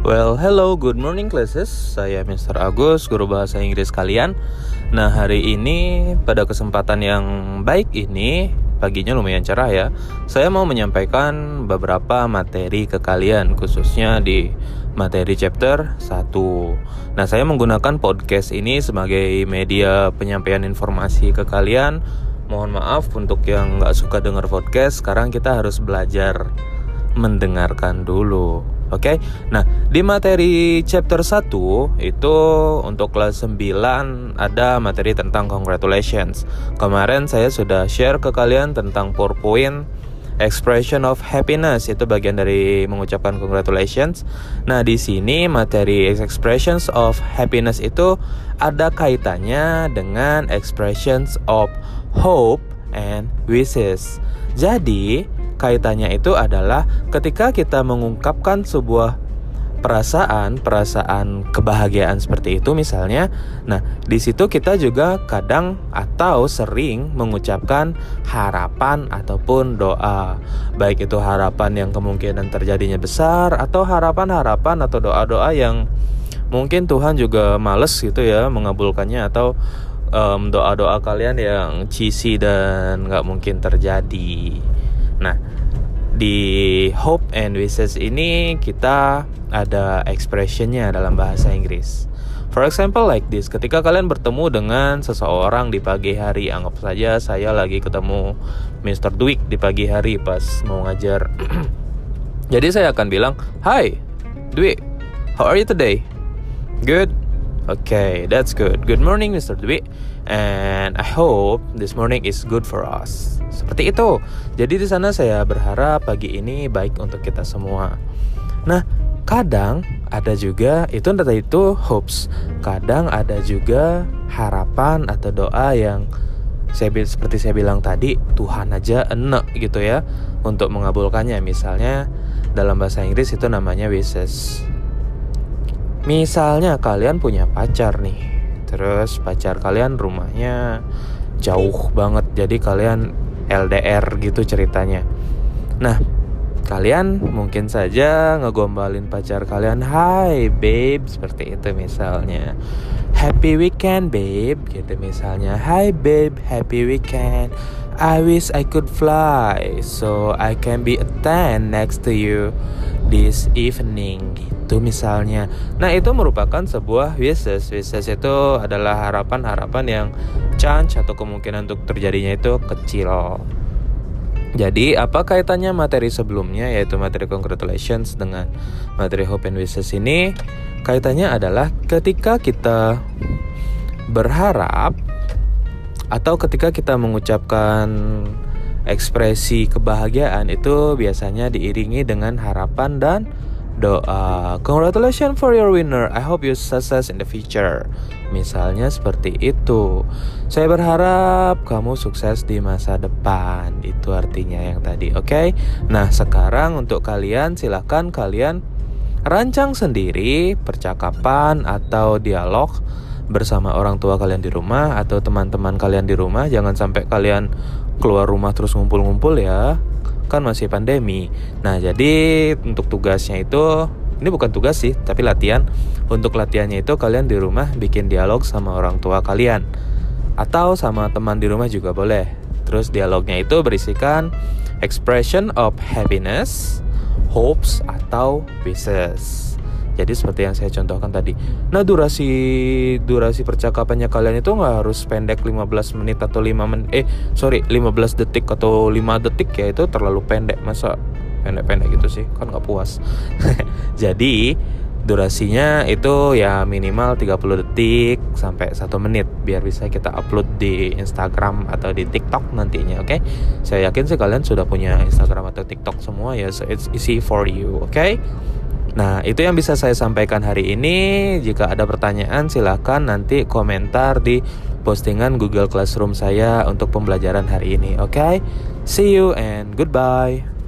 Well, hello, good morning classes. Saya Mr. Agus, guru bahasa Inggris kalian. Nah, hari ini pada kesempatan yang baik ini, paginya lumayan cerah ya. Saya mau menyampaikan beberapa materi ke kalian khususnya di materi chapter 1. Nah, saya menggunakan podcast ini sebagai media penyampaian informasi ke kalian. Mohon maaf untuk yang nggak suka dengar podcast, sekarang kita harus belajar mendengarkan dulu. Oke. Okay? Nah, di materi chapter 1 itu untuk kelas 9 ada materi tentang congratulations. Kemarin saya sudah share ke kalian tentang PowerPoint expression of happiness itu bagian dari mengucapkan congratulations. Nah, di sini materi expressions of happiness itu ada kaitannya dengan expressions of hope and wishes. Jadi, kaitannya itu adalah ketika kita mengungkapkan sebuah perasaan, perasaan kebahagiaan seperti itu misalnya. Nah, di situ kita juga kadang atau sering mengucapkan harapan ataupun doa. Baik itu harapan yang kemungkinan terjadinya besar atau harapan-harapan atau doa-doa yang mungkin Tuhan juga males gitu ya mengabulkannya atau um, doa-doa kalian yang cheesy dan nggak mungkin terjadi. Nah, di hope and wishes ini kita ada expressionnya dalam bahasa Inggris. For example like this, ketika kalian bertemu dengan seseorang di pagi hari, anggap saja saya lagi ketemu Mr. Dwick di pagi hari pas mau ngajar. Jadi saya akan bilang, Hi, Dwick, how are you today? Good? Okay, that's good. Good morning, Mr. Dwi. And I hope this morning is good for us. Seperti itu. Jadi di sana saya berharap pagi ini baik untuk kita semua. Nah, kadang ada juga itu tadi itu hopes. Kadang ada juga harapan atau doa yang saya seperti saya bilang tadi Tuhan aja enak gitu ya untuk mengabulkannya. Misalnya dalam bahasa Inggris itu namanya wishes. Misalnya kalian punya pacar nih, terus pacar kalian rumahnya jauh banget, jadi kalian LDR gitu ceritanya. Nah, kalian mungkin saja ngegombalin pacar kalian, "Hai babe," seperti itu misalnya. "Happy weekend, babe," gitu misalnya. "Hai babe, happy weekend." I wish I could fly so I can be attend next to you this evening gitu misalnya. Nah, itu merupakan sebuah wishes. Wishes itu adalah harapan-harapan yang chance atau kemungkinan untuk terjadinya itu kecil. Jadi, apa kaitannya materi sebelumnya yaitu materi congratulations dengan materi hope and wishes ini? Kaitannya adalah ketika kita berharap atau ketika kita mengucapkan ekspresi kebahagiaan itu biasanya diiringi dengan harapan dan doa. Congratulations for your winner. I hope you success in the future. Misalnya seperti itu. Saya berharap kamu sukses di masa depan. Itu artinya yang tadi, oke? Okay? Nah, sekarang untuk kalian silahkan kalian rancang sendiri percakapan atau dialog bersama orang tua kalian di rumah atau teman-teman kalian di rumah jangan sampai kalian keluar rumah terus ngumpul-ngumpul ya kan masih pandemi. Nah jadi untuk tugasnya itu ini bukan tugas sih tapi latihan. Untuk latihannya itu kalian di rumah bikin dialog sama orang tua kalian. Atau sama teman di rumah juga boleh. Terus dialognya itu berisikan expression of happiness hopes atau wishes jadi seperti yang saya contohkan tadi. Nah, durasi durasi percakapannya kalian itu nggak harus pendek 15 menit atau 5 menit eh sorry 15 detik atau 5 detik ya itu terlalu pendek masa pendek-pendek gitu sih kan nggak puas. Jadi durasinya itu ya minimal 30 detik sampai 1 menit biar bisa kita upload di Instagram atau di TikTok nantinya oke okay? saya yakin sih kalian sudah punya Instagram atau TikTok semua ya so it's easy for you oke okay? Nah, itu yang bisa saya sampaikan hari ini. Jika ada pertanyaan, silahkan nanti komentar di postingan Google Classroom saya untuk pembelajaran hari ini. Oke, okay? see you and goodbye.